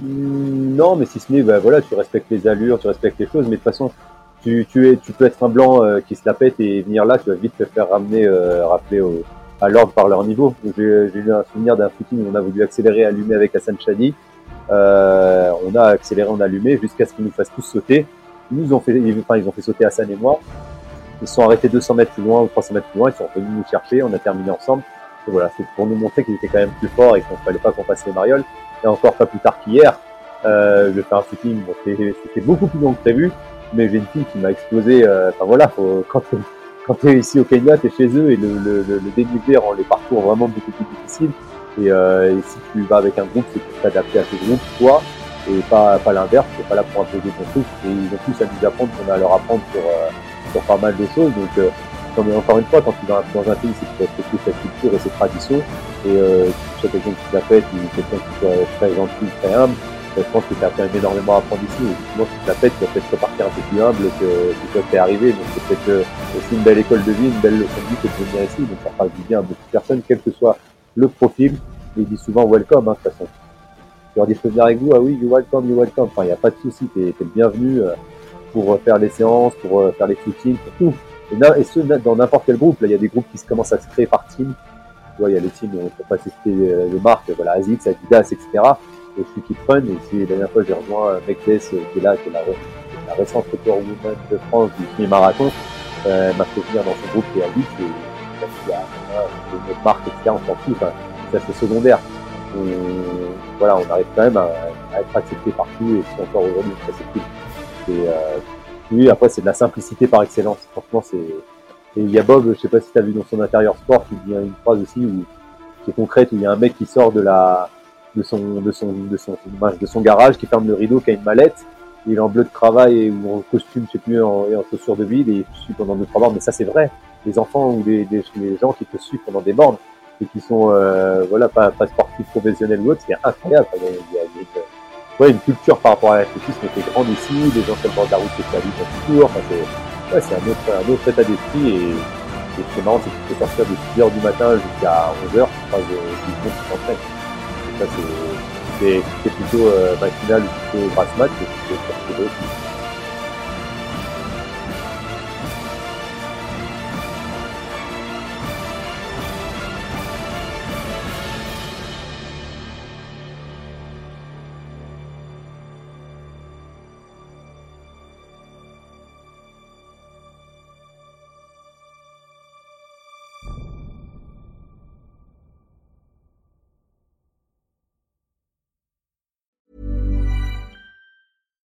Non, mais si ce n'est, bah, voilà, tu respectes les allures, tu respectes les choses, mais de toute façon, tu, tu, es, tu peux être un blanc euh, qui se la pète et venir là, tu vas vite te faire ramener, euh, rappeler au, à l'ordre par leur niveau. J'ai eu un souvenir d'un footing où on a voulu accélérer, allumer avec Hassan Chadi. Euh, on a accéléré, on a allumé jusqu'à ce qu'ils nous fassent tous sauter. Ils nous ont fait, enfin, ils ont fait sauter Hassan et moi. Ils sont arrêtés 200 mètres plus loin ou 300 mètres plus loin. Ils sont venus nous chercher. On a terminé ensemble. Et voilà, c'est pour nous montrer qu'ils étaient quand même plus forts et qu'il ne fallait pas qu'on passe les marioles. Et encore pas plus tard qu'hier, euh, je fais un footing. C'était beaucoup plus long que prévu, mais j'ai une fille qui m'a explosé. euh, Enfin voilà, quand quand t'es ici au Kenya, t'es chez eux et le, le, le, le rend les parcours vraiment beaucoup plus difficiles. Et, euh, et si tu vas avec un groupe, c'est pour t'adapter à ce groupe, toi, et pas, pas l'inverse. T'es pas là pour imposer ton truc. Et ils ont plus à nous apprendre qu'on a à leur apprendre euh, sur pas mal de choses. Donc, euh, encore une fois, quand tu vas dans un pays, c'est pour respecter sa culture et ses traditions. Et quelqu'un qui te la pète ou quelqu'un qui soit très gentil, très humble, euh, je pense que as quand même énormément à apprendre ici. Sinon, si tu la tu vas peut-être repartir un peu plus humble que, que toi t'es arrivé. Donc c'est peut-être euh, aussi une belle école de vie, une belle leçon de vie que de venir ici. Donc ça fera du bien à beaucoup de personnes, quel que soit le profil. Ils disent souvent welcome, hein, de toute façon. Tu leur dis, je peux venir avec vous, ah oui, you welcome, you welcome. Enfin, il n'y a pas de souci, t'es es le bienvenu euh, pour faire les séances, pour faire les footings, pour tout. Et, ce, dans n'importe quel groupe, là, il y a des groupes qui se commencent à se créer par team. Tu vois, il y a les teams, on peut pas citer euh, les marques, voilà, Asics, Adidas, etc. Et je suis Keep Run, et c'est la dernière fois, j'ai rejoint euh, euh, qui est là, qui est la, récente record woman de France du semi-marathon, euh, m'a fait venir dans son groupe qui est Asics, et parce qu'il y a euh, une autre marque, etc., on s'en fout, enfin, ça secondaire. On, voilà, on arrive quand même à, être accepté partout, et c'est encore aujourd'hui, c'est cool. Et, euh, oui, après, c'est de la simplicité par excellence. Franchement, c'est. Et il y a Bob, je sais pas si tu as vu dans son intérieur sport, qui dit une phrase aussi où, qui est concrète, où il y a un mec qui sort de la, de son, de son, de son, de son garage, qui ferme le rideau, qui a une mallette, il est en bleu de travail ou en costume, je sais plus, en, et en chaussures de ville, et il te suit pendant deux, trois bornes. Mais ça, c'est vrai. Les enfants ou les, les, gens qui te suivent pendant des bornes, et qui sont, euh, voilà, pas, pas sportifs professionnels ou autres, c'est incroyable. Il y a, il y a une, ouais, une culture par rapport à l'athlétisme qui est grande ici, les gens sur le bord de la route qui s'habitent en toujours, enfin, c'est, c'est un autre, état d'esprit et, et ce qui est marrant, c'est que tu peux sortir de 6 heures du matin jusqu'à 11 heures, tu croises du monde qui s'entraîne. Et ça, c'est, c'est, c'est plutôt, euh, matinal ou plutôt grasse mat, que tu peux te retrouver aussi.